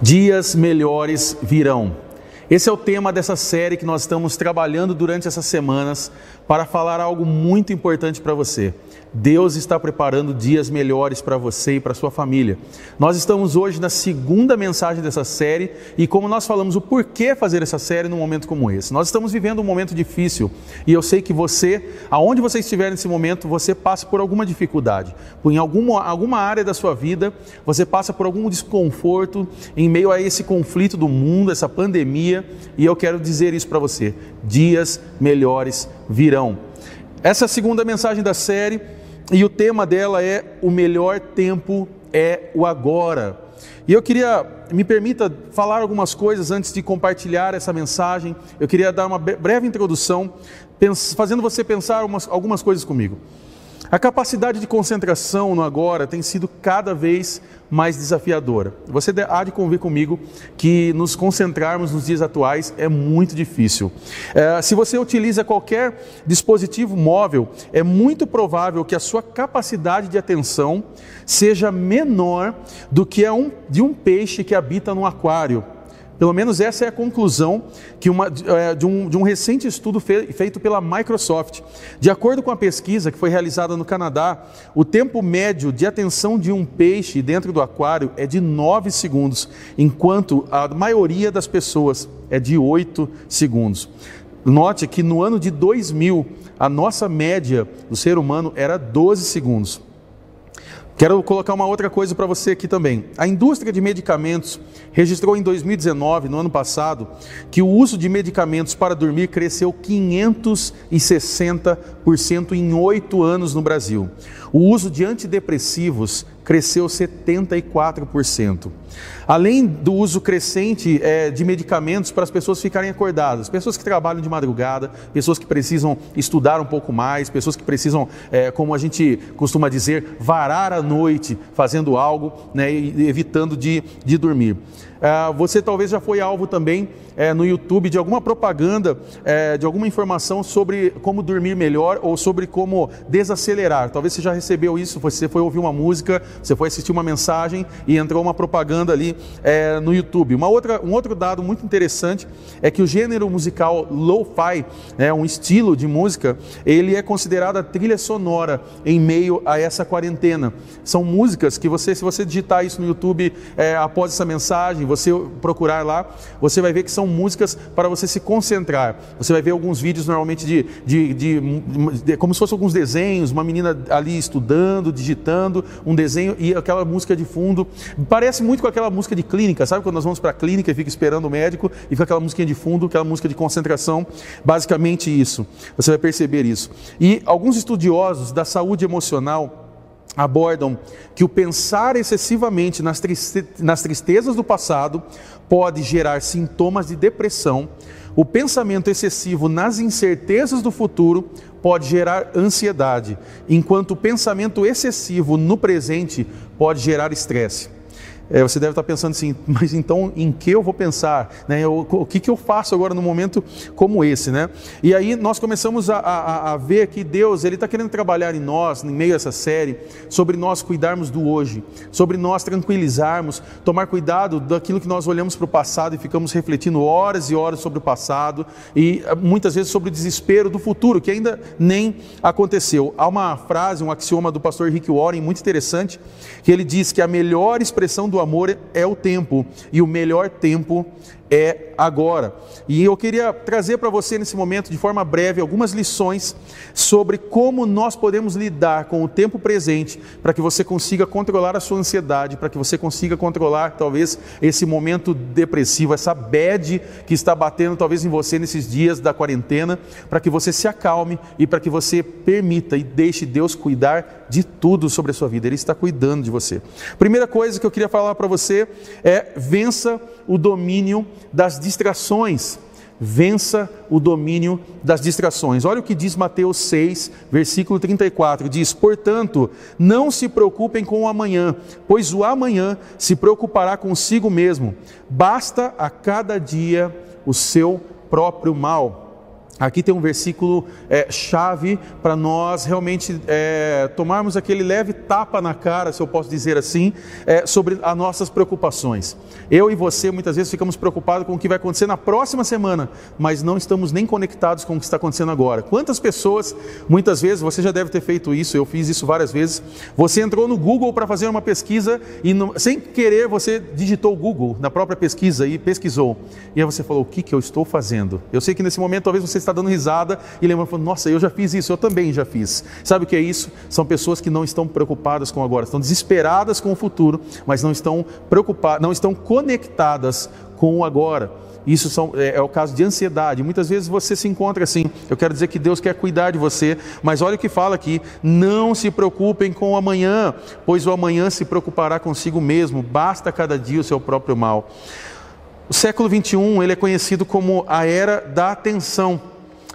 Dias melhores virão. Esse é o tema dessa série que nós estamos trabalhando durante essas semanas para falar algo muito importante para você. Deus está preparando dias melhores para você e para sua família. Nós estamos hoje na segunda mensagem dessa série e como nós falamos o porquê fazer essa série num momento como esse. Nós estamos vivendo um momento difícil e eu sei que você, aonde você estiver nesse momento, você passa por alguma dificuldade. Em alguma, alguma área da sua vida, você passa por algum desconforto em meio a esse conflito do mundo, essa pandemia, e eu quero dizer isso para você. Dias melhores virão. Essa é a segunda mensagem da série e o tema dela é O melhor tempo é o agora. E eu queria, me permita falar algumas coisas antes de compartilhar essa mensagem. Eu queria dar uma breve introdução, fazendo você pensar algumas coisas comigo. A capacidade de concentração no agora tem sido cada vez mais desafiadora. Você há de convir comigo que nos concentrarmos nos dias atuais é muito difícil. É, se você utiliza qualquer dispositivo móvel, é muito provável que a sua capacidade de atenção seja menor do que a um, de um peixe que habita num aquário. Pelo menos essa é a conclusão que uma, é, de, um, de um recente estudo fe, feito pela Microsoft. De acordo com a pesquisa que foi realizada no Canadá, o tempo médio de atenção de um peixe dentro do aquário é de 9 segundos, enquanto a maioria das pessoas é de 8 segundos. Note que no ano de 2000, a nossa média do ser humano era 12 segundos. Quero colocar uma outra coisa para você aqui também. A indústria de medicamentos registrou em 2019, no ano passado, que o uso de medicamentos para dormir cresceu 560% em oito anos no Brasil. O uso de antidepressivos cresceu 74%. Além do uso crescente é, de medicamentos para as pessoas ficarem acordadas, pessoas que trabalham de madrugada, pessoas que precisam estudar um pouco mais, pessoas que precisam, é, como a gente costuma dizer, varar a noite fazendo algo, né, evitando de, de dormir. É, você talvez já foi alvo também é, no YouTube de alguma propaganda, é, de alguma informação sobre como dormir melhor ou sobre como desacelerar. Talvez você já recebeu isso, você foi ouvir uma música, você foi assistir uma mensagem e entrou uma propaganda ali é, no YouTube. Uma outra, um outro dado muito interessante é que o gênero musical lo-fi, né, um estilo de música, ele é considerado a trilha sonora em meio a essa quarentena. São músicas que você, se você digitar isso no YouTube após essa mensagem, você procurar lá, você vai ver que são músicas para você se concentrar. Você vai ver alguns vídeos normalmente de, de, de, de como se fossem alguns desenhos, uma menina ali estudando, digitando um desenho e aquela música de fundo. Parece muito com aquela música de clínica, sabe? Quando nós vamos para a clínica e fica esperando o médico e fica aquela musiquinha de fundo, aquela música de concentração. Basicamente isso. Você vai perceber isso. E alguns estudiosos da saúde emocional abordam que o pensar excessivamente nas, triste nas tristezas do passado pode gerar sintomas de depressão. O pensamento excessivo nas incertezas do futuro pode gerar ansiedade, enquanto o pensamento excessivo no presente pode gerar estresse. É, você deve estar pensando assim, mas então em que eu vou pensar? Né? Eu, o que, que eu faço agora num momento como esse? Né? E aí nós começamos a, a, a ver que Deus ele está querendo trabalhar em nós, em meio a essa série, sobre nós cuidarmos do hoje, sobre nós tranquilizarmos, tomar cuidado daquilo que nós olhamos para o passado e ficamos refletindo horas e horas sobre o passado e eh, muitas vezes sobre o desespero do futuro, que ainda nem aconteceu. Há uma frase, um axioma do pastor Rick Warren muito interessante, que ele diz que a melhor expressão do do amor é o tempo, e o melhor tempo é agora. E eu queria trazer para você nesse momento, de forma breve, algumas lições sobre como nós podemos lidar com o tempo presente para que você consiga controlar a sua ansiedade, para que você consiga controlar talvez esse momento depressivo, essa bad que está batendo talvez em você nesses dias da quarentena, para que você se acalme e para que você permita e deixe Deus cuidar de tudo sobre a sua vida. Ele está cuidando de você. Primeira coisa que eu queria falar para você é vença o domínio das distrações. Vença o domínio das distrações. Olha o que diz Mateus 6, versículo 34: diz: Portanto, não se preocupem com o amanhã, pois o amanhã se preocupará consigo mesmo. Basta a cada dia o seu próprio mal. Aqui tem um versículo é, chave para nós realmente é, tomarmos aquele leve tapa na cara, se eu posso dizer assim, é, sobre as nossas preocupações. Eu e você muitas vezes ficamos preocupados com o que vai acontecer na próxima semana, mas não estamos nem conectados com o que está acontecendo agora. Quantas pessoas, muitas vezes, você já deve ter feito isso, eu fiz isso várias vezes. Você entrou no Google para fazer uma pesquisa e, sem querer, você digitou Google na própria pesquisa e pesquisou. E aí você falou: o que, que eu estou fazendo? Eu sei que nesse momento talvez você está dando risada e lembrando, nossa, eu já fiz isso, eu também já fiz. Sabe o que é isso? São pessoas que não estão preocupadas com agora, estão desesperadas com o futuro, mas não estão preocupadas, não estão conectadas com o agora. Isso são, é, é, o caso de ansiedade. Muitas vezes você se encontra assim. Eu quero dizer que Deus quer cuidar de você, mas olha o que fala aqui: não se preocupem com o amanhã, pois o amanhã se preocupará consigo mesmo. Basta cada dia o seu próprio mal. O século 21 ele é conhecido como a era da atenção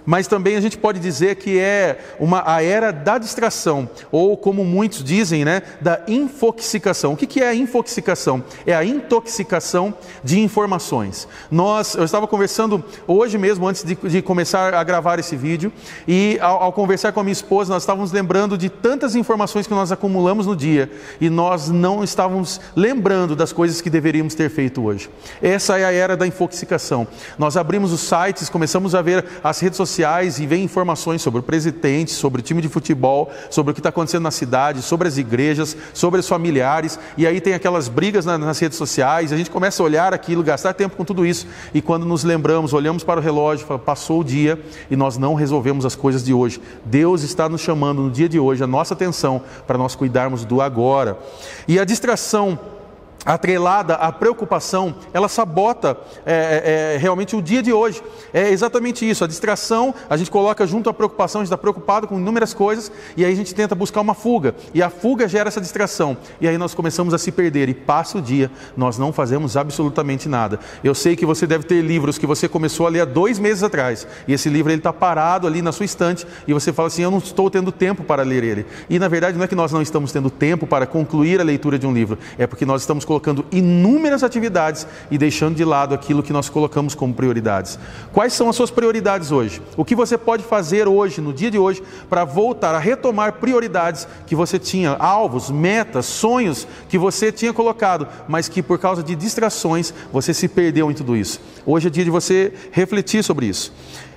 mas também a gente pode dizer que é uma, a era da distração, ou como muitos dizem, né, da infoxicação. O que, que é a infoxicação? É a intoxicação de informações. Nós, eu estava conversando hoje mesmo, antes de, de começar a gravar esse vídeo, e ao, ao, conversar com a minha esposa, nós estávamos lembrando de tantas informações que nós acumulamos no dia, e nós não estávamos lembrando das coisas que deveríamos ter feito hoje. Essa é a era da infoxicação. Nós abrimos os sites, começamos a ver as redes sociais, sociais e vê informações sobre o presidente, sobre o time de futebol, sobre o que está acontecendo na cidade, sobre as igrejas, sobre os familiares, e aí tem aquelas brigas nas redes sociais, a gente começa a olhar aquilo, gastar tempo com tudo isso, e quando nos lembramos, olhamos para o relógio, passou o dia e nós não resolvemos as coisas de hoje. Deus está nos chamando no dia de hoje, a nossa atenção para nós cuidarmos do agora. E a distração atrelada à preocupação, ela sabota é, é, é, realmente o dia de hoje. É exatamente isso, a distração, a gente coloca junto à preocupação, a gente está preocupado com inúmeras coisas, e aí a gente tenta buscar uma fuga, e a fuga gera essa distração, e aí nós começamos a se perder, e passa o dia, nós não fazemos absolutamente nada. Eu sei que você deve ter livros que você começou a ler há dois meses atrás, e esse livro está parado ali na sua estante, e você fala assim, eu não estou tendo tempo para ler ele. E na verdade não é que nós não estamos tendo tempo para concluir a leitura de um livro, é porque nós estamos colocando inúmeras atividades e deixando de lado aquilo que nós colocamos como prioridades. Quais são as suas prioridades hoje? O que você pode fazer hoje, no dia de hoje, para voltar a retomar prioridades que você tinha, alvos, metas, sonhos que você tinha colocado, mas que por causa de distrações você se perdeu em tudo isso? Hoje é dia de você refletir sobre isso.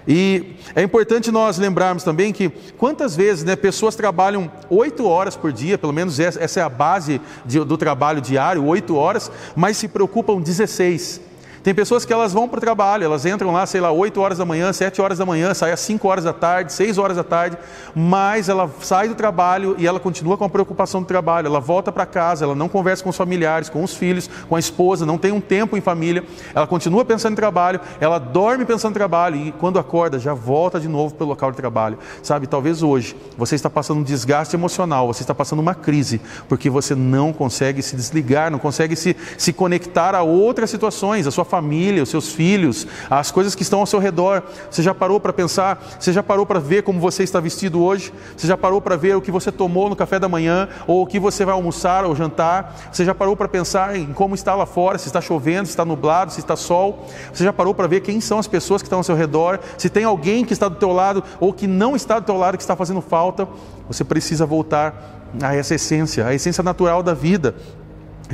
E é importante nós lembrarmos também que quantas vezes né, pessoas trabalham oito horas por dia, pelo menos essa é a base de, do trabalho diário, oito horas, mas se preocupam 16. Tem pessoas que elas vão para o trabalho, elas entram lá, sei lá, 8 horas da manhã, 7 horas da manhã, saem às 5 horas da tarde, 6 horas da tarde, mas ela sai do trabalho e ela continua com a preocupação do trabalho, ela volta para casa, ela não conversa com os familiares, com os filhos, com a esposa, não tem um tempo em família, ela continua pensando em trabalho, ela dorme pensando em trabalho e quando acorda já volta de novo para o local de trabalho. Sabe, talvez hoje você está passando um desgaste emocional, você está passando uma crise, porque você não consegue se desligar, não consegue se, se conectar a outras situações, a sua família família, os seus filhos, as coisas que estão ao seu redor. Você já parou para pensar? Você já parou para ver como você está vestido hoje? Você já parou para ver o que você tomou no café da manhã ou o que você vai almoçar ou jantar? Você já parou para pensar em como está lá fora, se está chovendo, se está nublado, se está sol? Você já parou para ver quem são as pessoas que estão ao seu redor? Se tem alguém que está do teu lado ou que não está do teu lado que está fazendo falta? Você precisa voltar a essa essência, a essência natural da vida.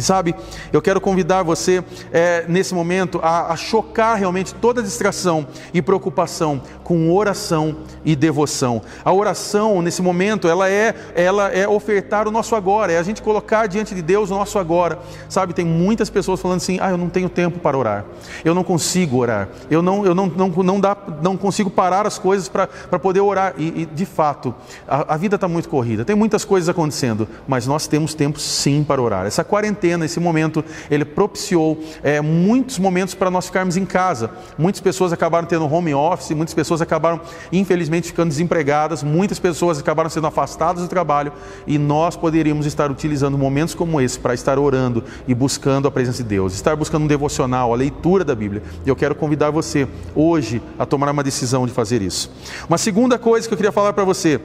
Sabe, eu quero convidar você é, nesse momento a, a, chocar realmente toda distração e preocupação com oração e devoção. A oração nesse momento ela é, ela é ofertar o nosso agora, é a gente colocar diante de Deus o nosso agora. Sabe, tem muitas pessoas falando assim: ah, eu não tenho tempo para orar, eu não consigo orar, eu não, eu não, não, não, dá, não consigo parar as coisas para poder orar. E, e de fato, a, a vida está muito corrida, tem muitas coisas acontecendo, mas nós temos tempo sim para orar. Essa quarentena quarentena, esse momento, ele propiciou é, muitos momentos para nós ficarmos em casa. Muitas pessoas acabaram tendo home office, muitas pessoas acabaram, infelizmente, ficando desempregadas, muitas pessoas acabaram sendo afastadas do trabalho e nós poderíamos estar utilizando momentos como esse para estar orando e buscando a presença de Deus, estar buscando um devocional, a leitura da Bíblia. E eu quero convidar você hoje a tomar uma decisão de fazer isso. Uma segunda coisa que eu queria falar para você: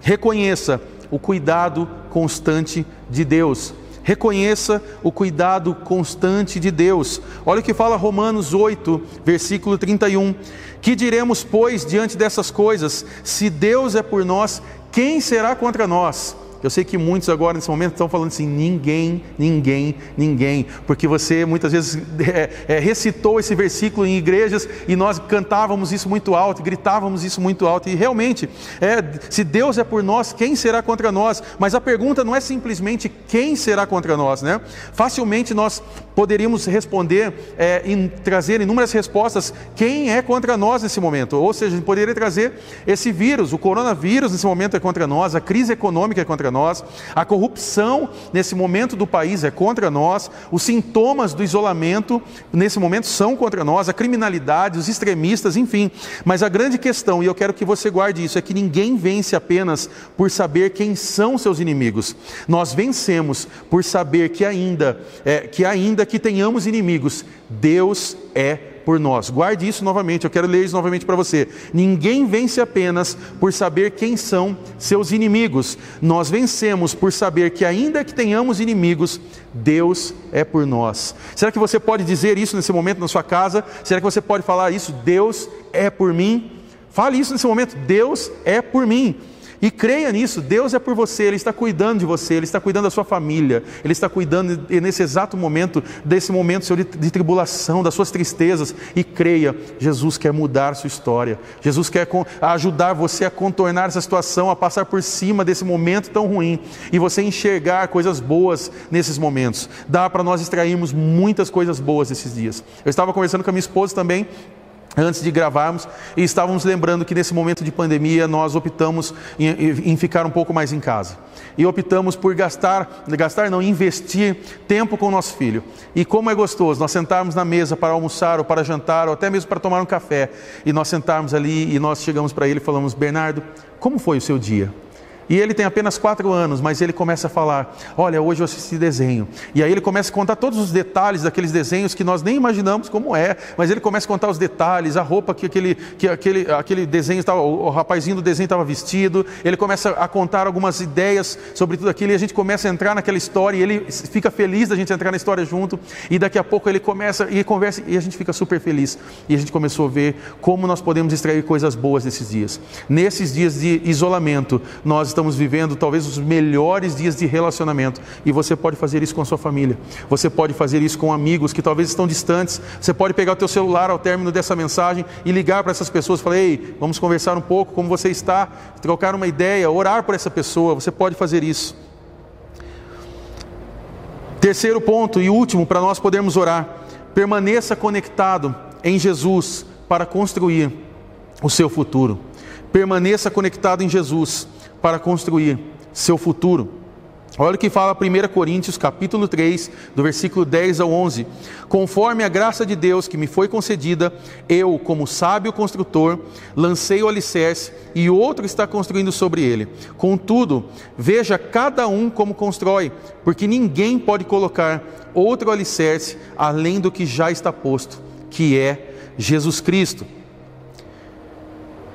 reconheça o cuidado constante de Deus. Reconheça o cuidado constante de Deus. Olha o que fala Romanos 8, versículo 31. Que diremos, pois, diante dessas coisas? Se Deus é por nós, quem será contra nós? Eu sei que muitos agora nesse momento estão falando assim: ninguém, ninguém, ninguém, porque você muitas vezes é, é, recitou esse versículo em igrejas e nós cantávamos isso muito alto, gritávamos isso muito alto, e realmente, é, se Deus é por nós, quem será contra nós? Mas a pergunta não é simplesmente quem será contra nós, né? Facilmente nós poderíamos responder é, e trazer inúmeras respostas: quem é contra nós nesse momento? Ou seja, poderia trazer esse vírus, o coronavírus nesse momento é contra nós, a crise econômica é contra nós, a corrupção nesse momento do país é contra nós, os sintomas do isolamento nesse momento são contra nós, a criminalidade, os extremistas, enfim. Mas a grande questão, e eu quero que você guarde isso, é que ninguém vence apenas por saber quem são seus inimigos. Nós vencemos por saber que ainda, é, que ainda que tenhamos inimigos, Deus é por nós. Guarde isso novamente, eu quero ler isso novamente para você. Ninguém vence apenas por saber quem são seus inimigos. Nós vencemos por saber que, ainda que tenhamos inimigos, Deus é por nós. Será que você pode dizer isso nesse momento na sua casa? Será que você pode falar isso? Deus é por mim? Fale isso nesse momento. Deus é por mim. E creia nisso, Deus é por você, Ele está cuidando de você, Ele está cuidando da sua família, Ele está cuidando nesse exato momento, desse momento seu de, tribulação, das suas tristezas. E creia, Jesus quer mudar sua história, Jesus quer ajudar você a contornar essa situação, a passar por cima desse momento tão ruim e você enxergar coisas boas nesses momentos. Dá para nós extrairmos muitas coisas boas esses dias. Eu estava conversando com a minha esposa também antes de gravarmos, e estávamos lembrando que nesse momento de pandemia nós optamos em, em, ficar um pouco mais em casa. E optamos por gastar, gastar não, investir tempo com o nosso filho. E como é gostoso nós sentarmos na mesa para almoçar ou para jantar ou até mesmo para tomar um café, e nós sentarmos ali e nós chegamos para ele e falamos: "Bernardo, como foi o seu dia?" E ele tem apenas quatro anos, mas ele começa a falar: Olha, hoje eu assisti desenho. E aí ele começa a contar todos os detalhes daqueles desenhos que nós nem imaginamos como é, mas ele começa a contar os detalhes, a roupa que aquele, que aquele, aquele desenho estava, o rapazinho do desenho estava vestido. Ele começa a contar algumas ideias sobre tudo aquilo e a gente começa a entrar naquela história e ele fica feliz da gente entrar na história junto. E daqui a pouco ele começa e conversa e a gente fica super feliz. E a gente começou a ver como nós podemos extrair coisas boas nesses dias. Nesses dias de isolamento, nós estamos vivendo talvez os melhores dias de relacionamento e você pode fazer isso com a sua família. Você pode fazer isso com amigos que talvez estão distantes. Você pode pegar o teu celular ao término dessa mensagem e ligar para essas pessoas, falar: "Ei, vamos conversar um pouco, como você está?", trocar uma ideia, orar por essa pessoa. Você pode fazer isso. Terceiro ponto e último para nós podermos orar: permaneça conectado em Jesus para construir o seu futuro. Permaneça conectado em Jesus para construir seu futuro. Olha o que fala 1 Coríntios, capítulo 3, do versículo 10 ao 11. Conforme a graça de Deus que me foi concedida, eu, como sábio construtor, lancei o alicerce e outro está construindo sobre ele. Contudo, veja cada um como constrói, porque ninguém pode colocar outro alicerce além do que já está posto, que é Jesus Cristo.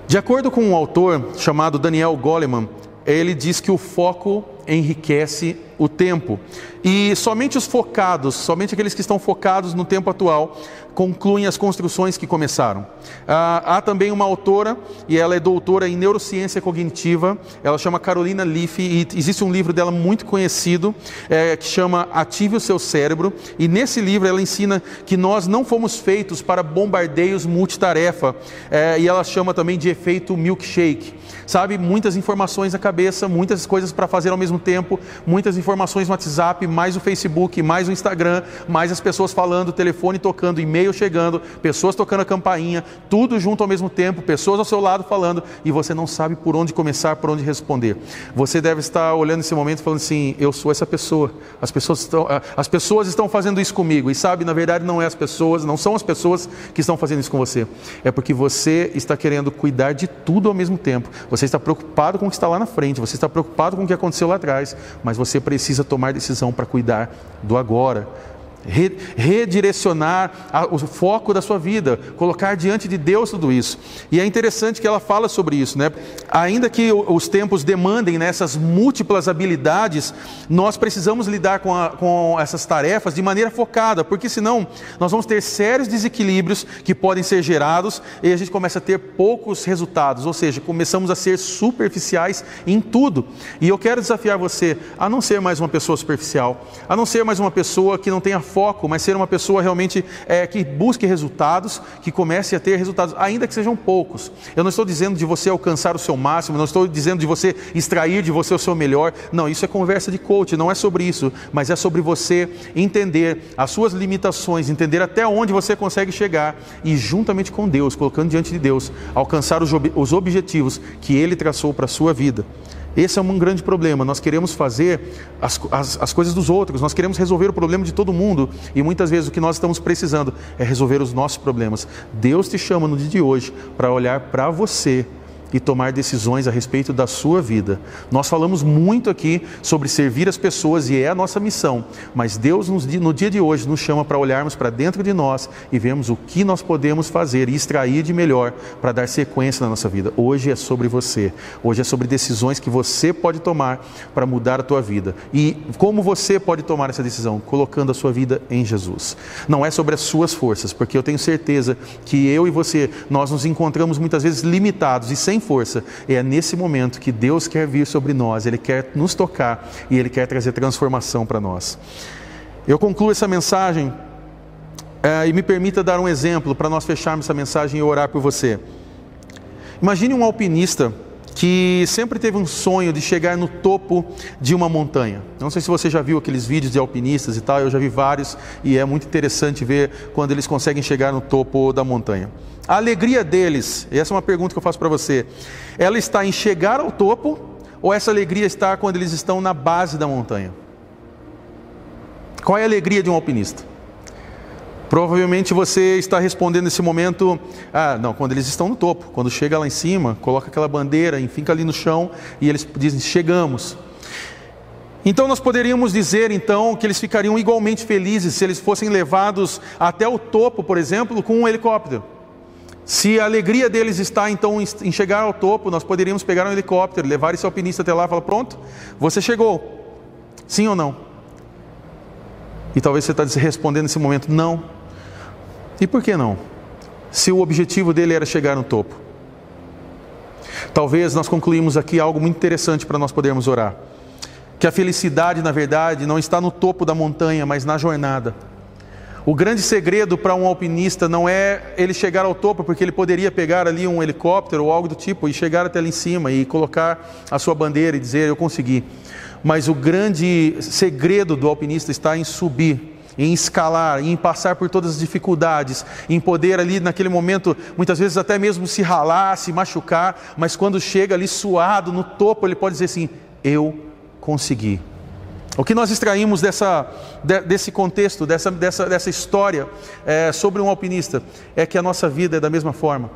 De acordo com um autor chamado Daniel Goleman, ele diz que o foco enriquece o tempo. E somente os focados, somente aqueles que estão focados no tempo atual, concluem as construções que começaram. Ah, há também uma autora, e ela é doutora em neurociência cognitiva, ela chama Carolina Leaf, e existe um livro dela muito conhecido, é, que chama Ative o Seu Cérebro, e nesse livro ela ensina que nós não fomos feitos para bombardeios multitarefa, é, e ela chama também de efeito milkshake sabe? Muitas informações na cabeça, muitas coisas para fazer ao mesmo tempo, muitas informações no WhatsApp, mais o Facebook, mais o Instagram, mais as pessoas falando, telefone tocando, e-mail chegando, pessoas tocando a campainha, tudo junto ao mesmo tempo, pessoas ao seu lado falando, e você não sabe por onde começar, por onde responder. Você deve estar olhando esse momento falando assim: eu sou essa pessoa. As pessoas estão, as pessoas estão fazendo isso comigo. E sabe, na verdade não é as pessoas, não são as pessoas que estão fazendo isso com você. É porque você está querendo cuidar de tudo ao mesmo tempo. Você está preocupado com o que está lá na frente, você está preocupado com o que aconteceu lá atrás, mas você precisa tomar decisão para cuidar do agora. Redirecionar o foco da sua vida, colocar diante de Deus tudo isso. E é interessante que ela fala sobre isso, né? Ainda que os tempos demandem nessas né, múltiplas habilidades, nós precisamos lidar com, a, com essas tarefas de maneira focada, porque senão nós vamos ter sérios desequilíbrios que podem ser gerados e a gente começa a ter poucos resultados, ou seja, começamos a ser superficiais em tudo. E eu quero desafiar você a não ser mais uma pessoa superficial, a não ser mais uma pessoa que não tenha foco, mas ser uma pessoa realmente é, que busque resultados, que comece a ter resultados, ainda que sejam poucos. Eu não estou dizendo de você alcançar o seu máximo, não estou dizendo de você extrair de você o seu melhor. Não, isso é conversa de coach, não é sobre isso, mas é sobre você entender as suas limitações, entender até onde você consegue chegar e, juntamente com Deus, colocando diante de Deus, alcançar os, ob os objetivos que Ele traçou para a sua vida. Esse é um grande problema. Nós queremos fazer as, as, as, coisas dos outros, nós queremos resolver o problema de todo mundo e muitas vezes o que nós estamos precisando é resolver os nossos problemas. Deus te chama no dia de hoje para olhar para você e tomar decisões a respeito da sua vida. Nós falamos muito aqui sobre servir as pessoas e é a nossa missão, mas Deus no dia de hoje nos chama para olharmos para dentro de nós e vermos o que nós podemos fazer e extrair de melhor para dar sequência na nossa vida. Hoje é sobre você, hoje é sobre decisões que você pode tomar para mudar a tua vida. E como você pode tomar essa decisão? Colocando a sua vida em Jesus. Não é sobre as suas forças, porque eu tenho certeza que eu e você, nós nos encontramos muitas vezes limitados e sem força. E é nesse momento que Deus quer vir sobre nós, Ele quer nos tocar e Ele quer trazer transformação para nós. Eu concluo essa mensagem é, e me permita dar um exemplo para nós fecharmos essa mensagem e orar por você. Imagine um alpinista que sempre teve um sonho de chegar no topo de uma montanha. Não sei se você já viu aqueles vídeos de alpinistas e tal, eu já vi vários e é muito interessante ver quando eles conseguem chegar no topo da montanha. A alegria deles, e essa é uma pergunta que eu faço para você, ela está em chegar ao topo ou essa alegria está quando eles estão na base da montanha? Qual é a alegria de um alpinista? Provavelmente você está respondendo nesse momento, ah, não, quando eles estão no topo, quando chega lá em cima, coloca aquela bandeira, fica ali no chão e eles dizem, chegamos. Então nós poderíamos dizer então que eles ficariam igualmente felizes se eles fossem levados até o topo, por exemplo, com um helicóptero. Se a alegria deles está então em chegar ao topo, nós poderíamos pegar um helicóptero, levar esse alpinista até lá e falar: pronto, você chegou. Sim ou não? E talvez você está respondendo nesse momento: não. E por que não? Se o objetivo dele era chegar no topo. Talvez nós concluímos aqui algo muito interessante para nós podermos orar. Que a felicidade, na verdade, não está no topo da montanha, mas na jornada. O grande segredo para um alpinista não é ele chegar ao topo, porque ele poderia pegar ali um helicóptero ou algo do tipo e chegar até ali em cima e colocar a sua bandeira e dizer: Eu consegui. Mas o grande segredo do alpinista está em subir, em escalar, em passar por todas as dificuldades, em poder ali naquele momento, muitas vezes até mesmo se ralar, se machucar, mas quando chega ali suado no topo, ele pode dizer assim: Eu consegui. O que nós extraímos dessa, desse contexto, dessa, dessa, dessa história é, sobre um alpinista, é que a nossa vida é da mesma forma.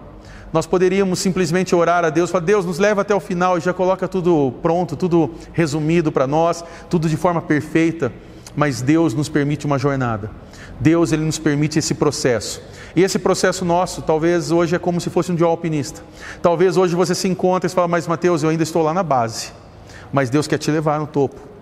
Nós poderíamos simplesmente orar a Deus, falar, Deus nos leva até o final e já coloca tudo pronto, tudo resumido para nós, tudo de forma perfeita, mas Deus nos permite uma jornada. Deus ele nos permite esse processo. E esse processo nosso, talvez hoje é como se fosse um de alpinista. Talvez hoje você se encontre e fala, mas Mateus, eu ainda estou lá na base. Mas Deus quer te levar no topo.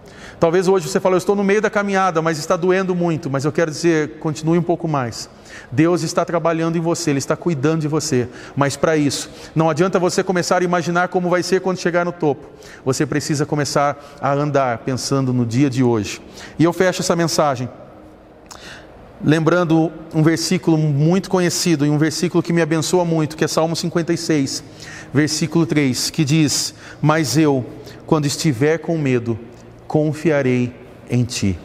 Talvez hoje você fale, eu estou no meio da caminhada, mas está doendo muito. Mas eu quero dizer, continue um pouco mais. Deus está trabalhando em você, Ele está cuidando de você. Mas para isso, não adianta você começar a imaginar como vai ser quando chegar no topo. Você precisa começar a andar pensando no dia de hoje. E eu fecho essa mensagem lembrando um versículo muito conhecido e um versículo que me abençoa muito, que é Salmo 56, versículo 3, que diz: Mas eu, quando estiver com medo, confiarei em ti.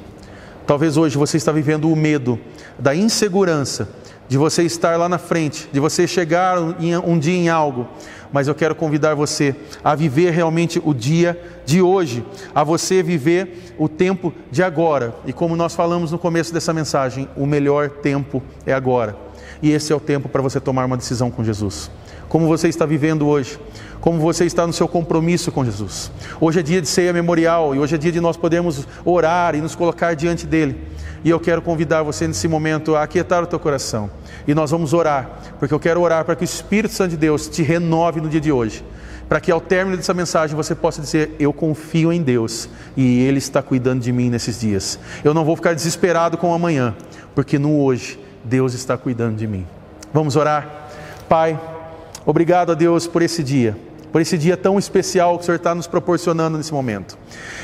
Talvez hoje você está vivendo o medo da insegurança de você estar lá na frente, de você chegar um dia em algo, mas eu quero convidar você a viver realmente o dia de hoje, a você viver o tempo de agora. E como nós falamos no começo dessa mensagem, o melhor tempo é agora. E esse é o tempo para você tomar uma decisão com Jesus. Como você está vivendo hoje? como você está no seu compromisso com Jesus. Hoje é dia de ceia memorial e hoje é dia de nós podermos orar e nos colocar diante dele. E eu quero convidar você nesse momento a aquietar o teu coração. E nós vamos orar, porque eu quero orar para que o Espírito Santo de Deus te renove no dia de hoje. Para que ao término dessa mensagem você possa dizer: Eu confio em Deus e Ele está cuidando de mim nesses dias. Eu não vou ficar desesperado com o amanhã, porque no hoje Deus está cuidando de mim. Vamos orar? Pai, obrigado a Deus por esse dia por esse dia tão especial que o Senhor está nos proporcionando nesse momento.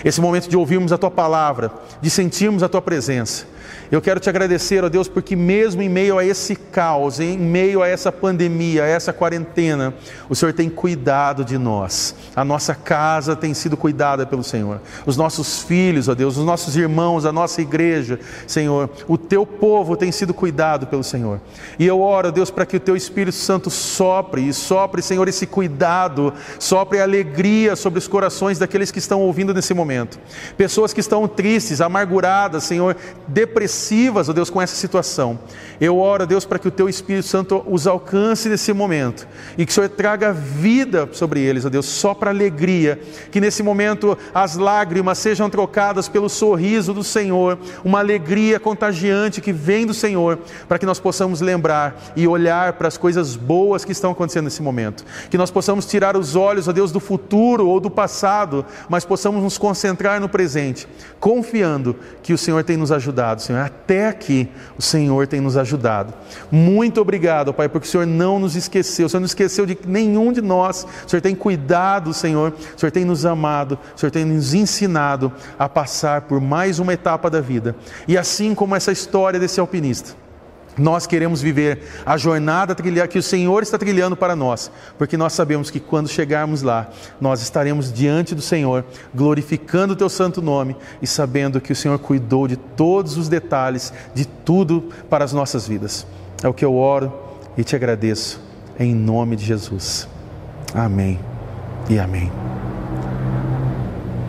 Esse momento de ouvirmos a Tua palavra, de sentirmos a Tua presença. Eu quero te agradecer, ó Deus, porque mesmo em meio a esse caos, em meio a essa pandemia, a essa quarentena, o Senhor tem cuidado de nós. A nossa casa tem sido cuidada pelo Senhor. Os nossos filhos, ó Deus, os nossos irmãos, a nossa igreja, Senhor, o teu povo tem sido cuidado pelo Senhor. E eu oro, Deus, para que o teu Espírito Santo sopre e sopre, Senhor, esse cuidado, sopre alegria sobre os corações daqueles que estão ouvindo nesse momento. Pessoas que estão tristes, amarguradas, Senhor, depressivas ó Deus, com essa situação. Eu oro, Deus, para que o Teu Espírito Santo os alcance nesse momento e que o Senhor traga vida sobre eles, ó Deus, só para alegria. Que nesse momento as lágrimas sejam trocadas pelo sorriso do Senhor, uma alegria contagiante que vem do Senhor, para que nós possamos lembrar e olhar para as coisas boas que estão acontecendo nesse momento. Que nós possamos tirar os olhos, ó Deus, do futuro ou do passado, mas possamos nos concentrar no presente, confiando que o Senhor tem nos ajudado, Senhor. Até aqui o Senhor tem nos ajudado. Muito obrigado, Pai, porque o Senhor não nos esqueceu, o Senhor não esqueceu de nenhum de nós, o Senhor tem cuidado, Senhor, o Senhor tem nos amado, o Senhor tem nos ensinado a passar por mais uma etapa da vida. E assim como essa história desse alpinista, nós queremos viver a jornada que o Senhor está trilhando para nós, porque nós sabemos que quando chegarmos lá, nós estaremos diante do Senhor, glorificando o Teu santo nome e sabendo que o Senhor cuidou de todos os detalhes, de tudo para as nossas vidas. É o que eu oro e te agradeço, em nome de Jesus. Amém e amém.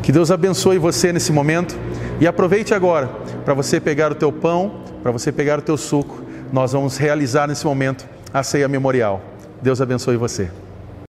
Que Deus abençoe você nesse momento e aproveite agora para você pegar o teu pão, para você pegar o teu suco nós vamos realizar nesse momento a ceia memorial. Deus abençoe você.